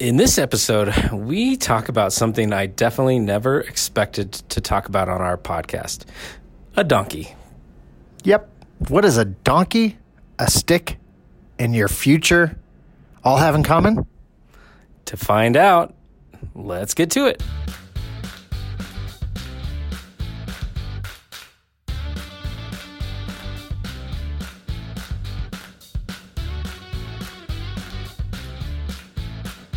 In this episode, we talk about something I definitely never expected to talk about on our podcast a donkey. Yep. What does a donkey, a stick, and your future all have in common? To find out, let's get to it.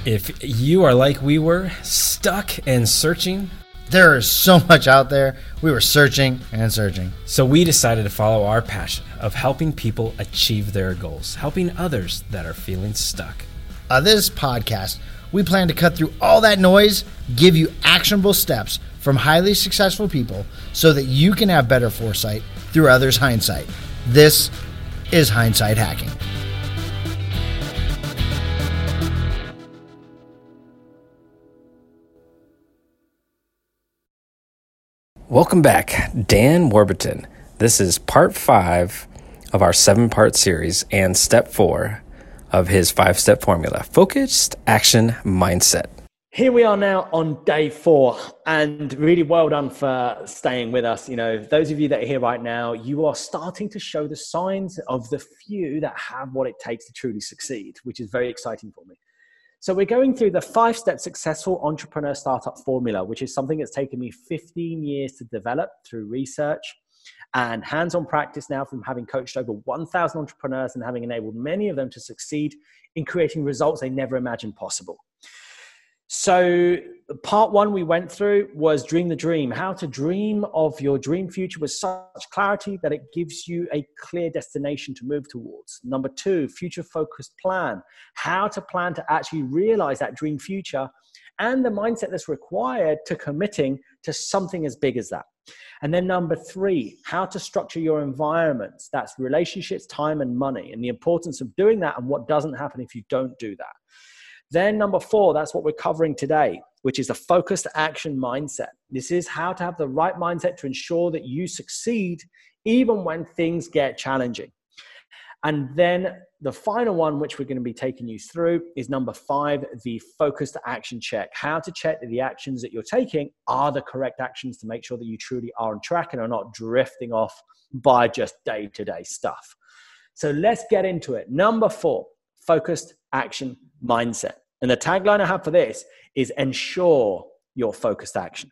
If you are like we were, stuck and searching, There is so much out there. We were searching and searching. so we decided to follow our passion of helping people achieve their goals, helping others that are feeling stuck. On this podcast, we plan to cut through all that noise, give you actionable steps from highly successful people so that you can have better foresight through others' hindsight. This is hindsight hacking. Welcome back, Dan Warburton. This is part five of our seven part series and step four of his five step formula focused action mindset. Here we are now on day four, and really well done for staying with us. You know, those of you that are here right now, you are starting to show the signs of the few that have what it takes to truly succeed, which is very exciting for me. So, we're going through the five step successful entrepreneur startup formula, which is something that's taken me 15 years to develop through research and hands on practice now from having coached over 1,000 entrepreneurs and having enabled many of them to succeed in creating results they never imagined possible. So, part one we went through was Dream the Dream, how to dream of your dream future with such clarity that it gives you a clear destination to move towards. Number two, future focused plan, how to plan to actually realize that dream future and the mindset that's required to committing to something as big as that. And then number three, how to structure your environments. That's relationships, time, and money, and the importance of doing that and what doesn't happen if you don't do that. Then, number four, that's what we're covering today, which is a focused action mindset. This is how to have the right mindset to ensure that you succeed even when things get challenging. And then the final one, which we're going to be taking you through, is number five the focused action check. How to check that the actions that you're taking are the correct actions to make sure that you truly are on track and are not drifting off by just day to day stuff. So let's get into it. Number four focused action mindset. And the tagline I have for this is ensure your focused action.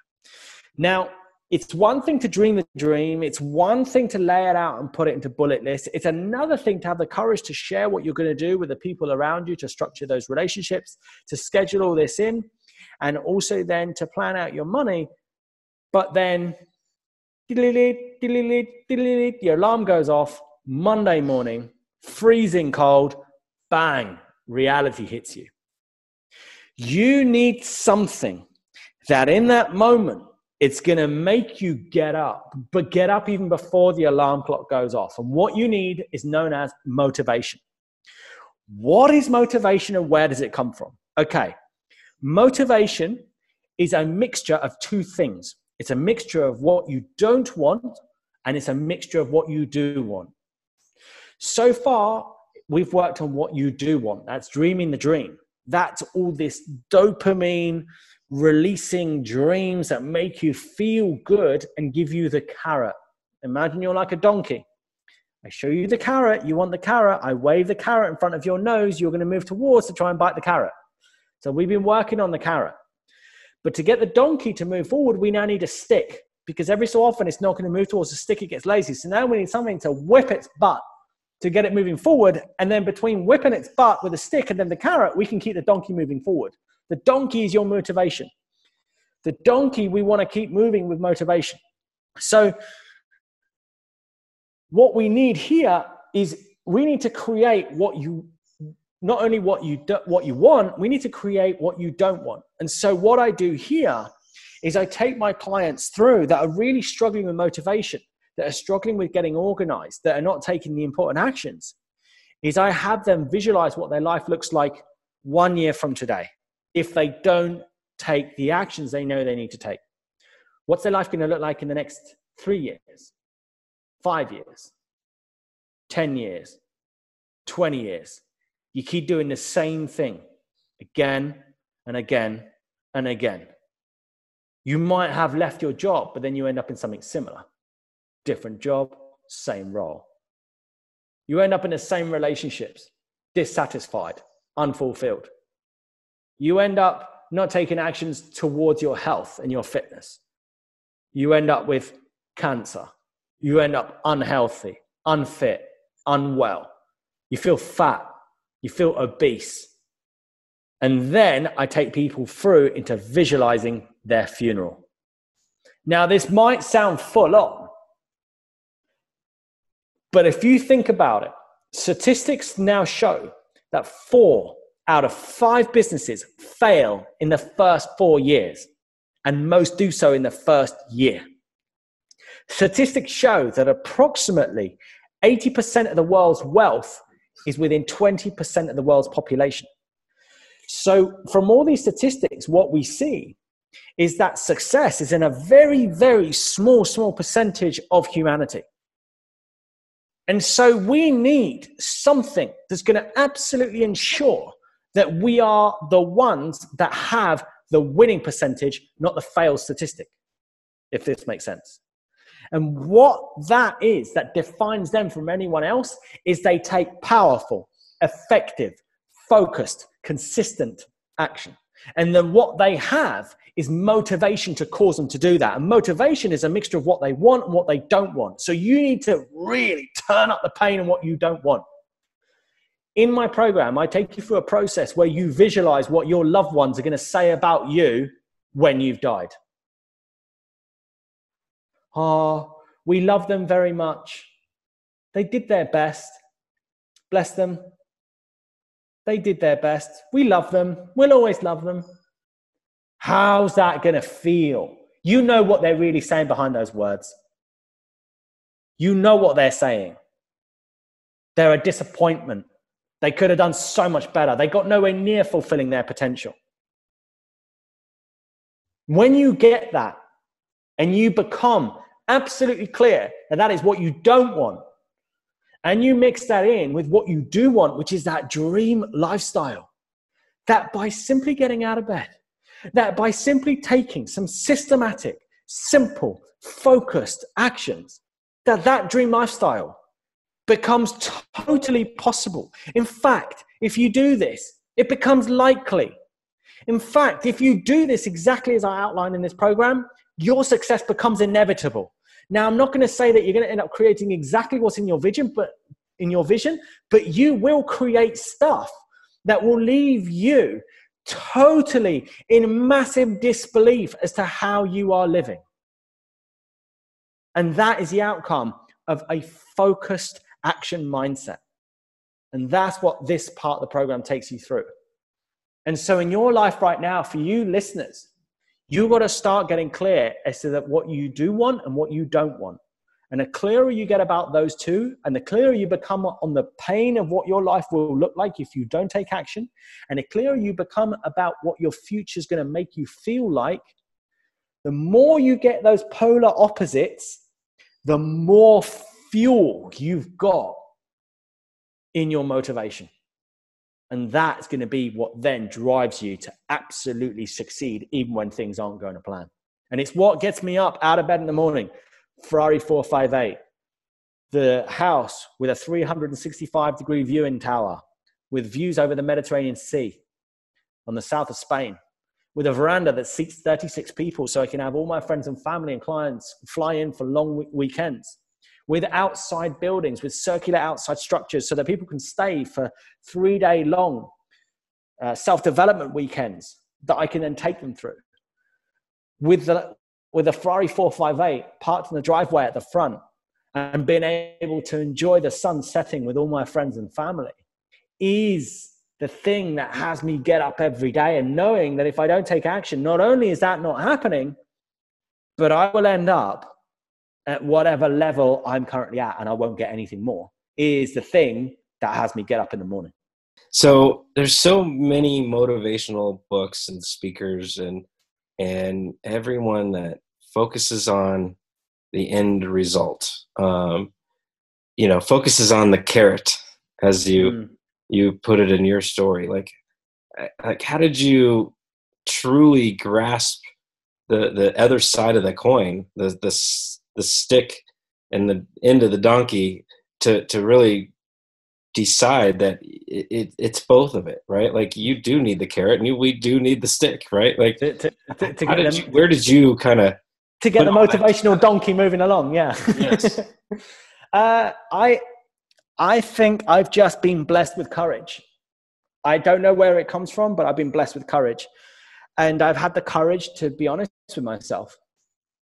Now, it's one thing to dream the dream, it's one thing to lay it out and put it into bullet lists. It's another thing to have the courage to share what you're going to do with the people around you, to structure those relationships, to schedule all this in, and also then to plan out your money. But then, your alarm goes off Monday morning, freezing cold, bang, reality hits you. You need something that in that moment, it's going to make you get up, but get up even before the alarm clock goes off. And what you need is known as motivation. What is motivation and where does it come from? Okay, motivation is a mixture of two things it's a mixture of what you don't want, and it's a mixture of what you do want. So far, we've worked on what you do want. That's dreaming the dream. That's all this dopamine releasing dreams that make you feel good and give you the carrot. Imagine you're like a donkey. I show you the carrot, you want the carrot, I wave the carrot in front of your nose, you're going to move towards to try and bite the carrot. So we've been working on the carrot. But to get the donkey to move forward, we now need a stick because every so often it's not going to move towards the stick, it gets lazy. So now we need something to whip its butt to get it moving forward. And then between whipping its butt with a stick and then the carrot, we can keep the donkey moving forward. The donkey is your motivation. The donkey, we want to keep moving with motivation. So, what we need here is we need to create what you not only what you do, what you want we need to create what you don't want and so what i do here is i take my clients through that are really struggling with motivation that are struggling with getting organized that are not taking the important actions is i have them visualize what their life looks like one year from today if they don't take the actions they know they need to take what's their life going to look like in the next three years five years 10 years 20 years you keep doing the same thing again and again and again. You might have left your job, but then you end up in something similar. Different job, same role. You end up in the same relationships, dissatisfied, unfulfilled. You end up not taking actions towards your health and your fitness. You end up with cancer. You end up unhealthy, unfit, unwell. You feel fat. You feel obese. And then I take people through into visualizing their funeral. Now, this might sound full on, but if you think about it, statistics now show that four out of five businesses fail in the first four years, and most do so in the first year. Statistics show that approximately 80% of the world's wealth is within 20% of the world's population. So, from all these statistics, what we see is that success is in a very, very small, small percentage of humanity. And so, we need something that's going to absolutely ensure that we are the ones that have the winning percentage, not the fail statistic, if this makes sense. And what that is that defines them from anyone else is they take powerful, effective, focused, consistent action. And then what they have is motivation to cause them to do that. And motivation is a mixture of what they want and what they don't want. So you need to really turn up the pain and what you don't want. In my program, I take you through a process where you visualize what your loved ones are going to say about you when you've died. Oh, we love them very much. They did their best. Bless them. They did their best. We love them. We'll always love them. How's that going to feel? You know what they're really saying behind those words. You know what they're saying. They're a disappointment. They could have done so much better. They got nowhere near fulfilling their potential. When you get that and you become absolutely clear that that is what you don't want, and you mix that in with what you do want, which is that dream lifestyle, that by simply getting out of bed, that by simply taking some systematic, simple, focused actions, that that dream lifestyle becomes totally possible. In fact, if you do this, it becomes likely. In fact, if you do this exactly as I outlined in this program, your success becomes inevitable. Now, I'm not going to say that you're going to end up creating exactly what's in your vision, but in your vision, but you will create stuff that will leave you totally in massive disbelief as to how you are living. And that is the outcome of a focused action mindset. And that's what this part of the program takes you through. And so, in your life right now, for you listeners, you got to start getting clear as to that what you do want and what you don't want. And the clearer you get about those two, and the clearer you become on the pain of what your life will look like if you don't take action, and the clearer you become about what your future is going to make you feel like, the more you get those polar opposites, the more fuel you've got in your motivation. And that's going to be what then drives you to absolutely succeed, even when things aren't going to plan. And it's what gets me up out of bed in the morning. Ferrari 458, the house with a 365 degree viewing tower with views over the Mediterranean Sea on the south of Spain, with a veranda that seats 36 people so I can have all my friends and family and clients fly in for long weekends with outside buildings, with circular outside structures so that people can stay for three day long uh, self development weekends that I can then take them through. With the, with a Ferrari 458 parked in the driveway at the front and being able to enjoy the sun setting with all my friends and family is the thing that has me get up every day and knowing that if I don't take action, not only is that not happening, but I will end up at whatever level I'm currently at and I won't get anything more is the thing that has me get up in the morning. So there's so many motivational books and speakers and and everyone that focuses on the end result. Um, you know, focuses on the carrot as you mm. you put it in your story. Like like how did you truly grasp the the other side of the coin, the the the stick and the end of the donkey, to to really decide that it, it, it's both of it, right? Like you do need the carrot, and you, we do need the stick, right? Like to, to, to, to did them, you, where did you kind of to get the motivational donkey moving along? Yeah. Yes. uh, I I think I've just been blessed with courage. I don't know where it comes from, but I've been blessed with courage, and I've had the courage to be honest with myself.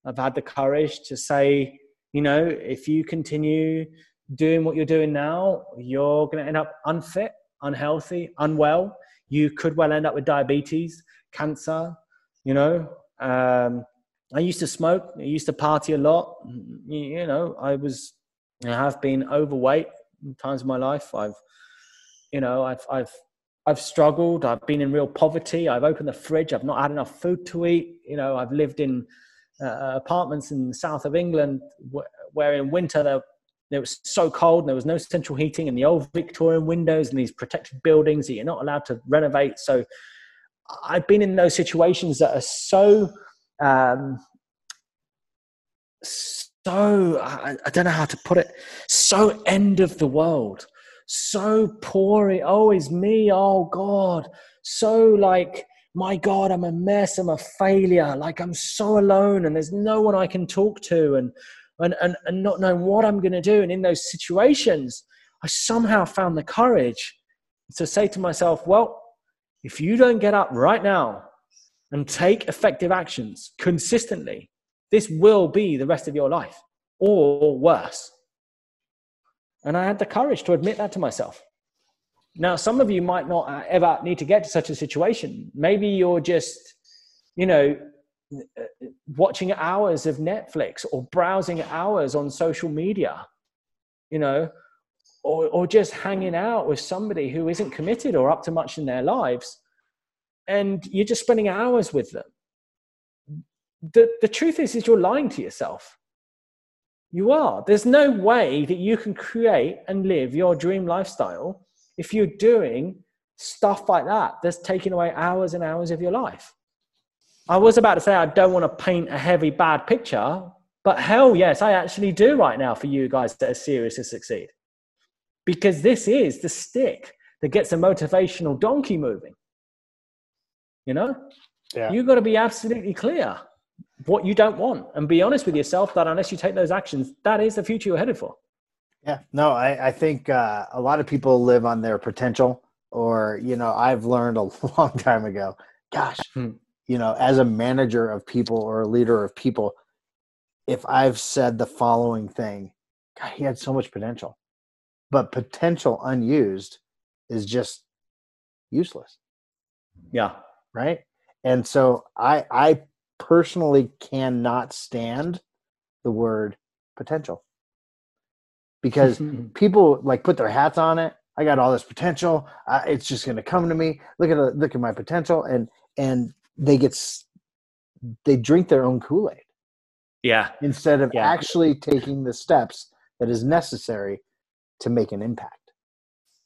I've had the courage to say, you know, if you continue doing what you're doing now, you're going to end up unfit, unhealthy, unwell. You could well end up with diabetes, cancer. You know, um, I used to smoke. I used to party a lot. You, you know, I was, I have been overweight times of my life. I've, you know, I've, I've, I've struggled. I've been in real poverty. I've opened the fridge. I've not had enough food to eat. You know, I've lived in uh, apartments in the south of England where, where in winter there it was so cold and there was no central heating and the old Victorian windows and these protected buildings that you're not allowed to renovate. So I've been in those situations that are so, um, so, I, I don't know how to put it, so end of the world, so poor. Oh, it's me. Oh, God. So like, my God, I'm a mess. I'm a failure. Like I'm so alone and there's no one I can talk to. And and, and, and not knowing what I'm going to do. And in those situations, I somehow found the courage to say to myself, well, if you don't get up right now and take effective actions consistently, this will be the rest of your life or worse. And I had the courage to admit that to myself. Now, some of you might not uh, ever need to get to such a situation. Maybe you're just, you know, uh, watching hours of Netflix or browsing hours on social media, you know, or, or just hanging out with somebody who isn't committed or up to much in their lives. And you're just spending hours with them. The, the truth is, is you're lying to yourself. You are. There's no way that you can create and live your dream lifestyle if you're doing stuff like that that's taking away hours and hours of your life. I was about to say I don't want to paint a heavy bad picture, but hell yes, I actually do right now for you guys that are serious to succeed. Because this is the stick that gets a motivational donkey moving. You know? Yeah. You've got to be absolutely clear what you don't want and be honest with yourself that unless you take those actions, that is the future you're headed for. Yeah, no, I, I think uh, a lot of people live on their potential, or, you know, I've learned a long time ago, gosh, hmm you know, as a manager of people or a leader of people, if I've said the following thing, God, he had so much potential, but potential unused is just useless. Yeah. Right. And so I, I personally cannot stand the word potential because people like put their hats on it. I got all this potential. Uh, it's just going to come to me. Look at look at my potential, and and they get they drink their own kool-aid. Yeah. Instead of yeah. actually taking the steps that is necessary to make an impact.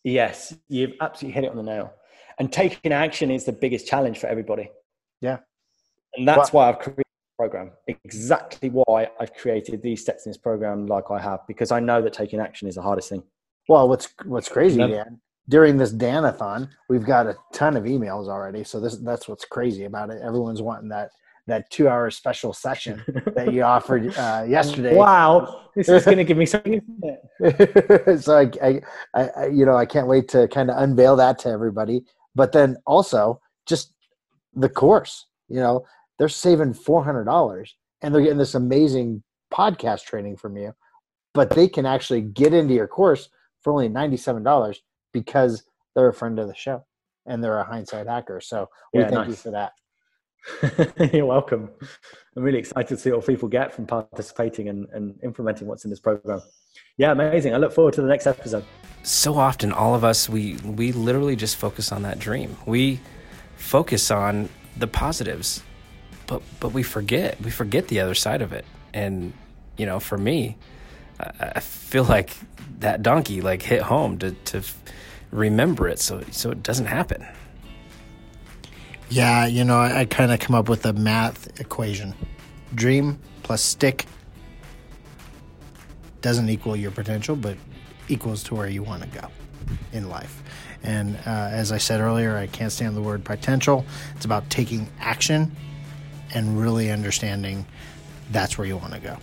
Yes. You've absolutely hit it on the nail. And taking action is the biggest challenge for everybody. Yeah. And that's well, why i've created program exactly why i've created these steps in this program like i have because i know that taking action is the hardest thing well what's what's crazy Dan, during this Danathon, we've got a ton of emails already. So this that's what's crazy about it. Everyone's wanting that that two hour special session that you offered uh, yesterday. Wow, this is going to give me something. so I, I, I, you know, I can't wait to kind of unveil that to everybody. But then also just the course. You know, they're saving four hundred dollars and they're getting this amazing podcast training from you. But they can actually get into your course for only ninety seven dollars because they're a friend of the show and they're a hindsight hacker. So we yeah, thank nice. you for that. You're welcome. I'm really excited to see what people get from participating and, and implementing what's in this program. Yeah, amazing. I look forward to the next episode. So often, all of us, we, we literally just focus on that dream. We focus on the positives, but, but we forget. We forget the other side of it. And, you know, for me, I feel like that donkey like hit home to, to remember it so so it doesn't happen. Yeah, you know, I, I kind of come up with a math equation. Dream plus stick doesn't equal your potential, but equals to where you want to go in life. And uh, as I said earlier, I can't stand the word potential. It's about taking action and really understanding that's where you want to go.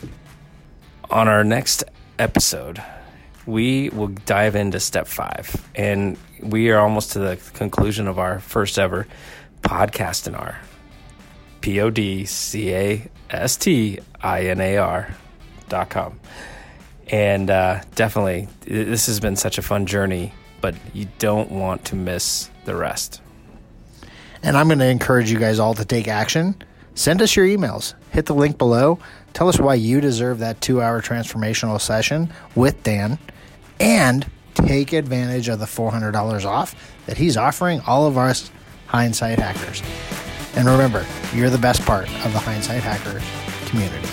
On our next episode, we will dive into step five. And we are almost to the conclusion of our first ever podcast in our P O D C A S T I N A R dot com. And uh, definitely, this has been such a fun journey, but you don't want to miss the rest. And I'm going to encourage you guys all to take action. Send us your emails. Hit the link below. Tell us why you deserve that two hour transformational session with Dan and take advantage of the $400 off that he's offering all of us hindsight hackers. And remember, you're the best part of the hindsight hackers community.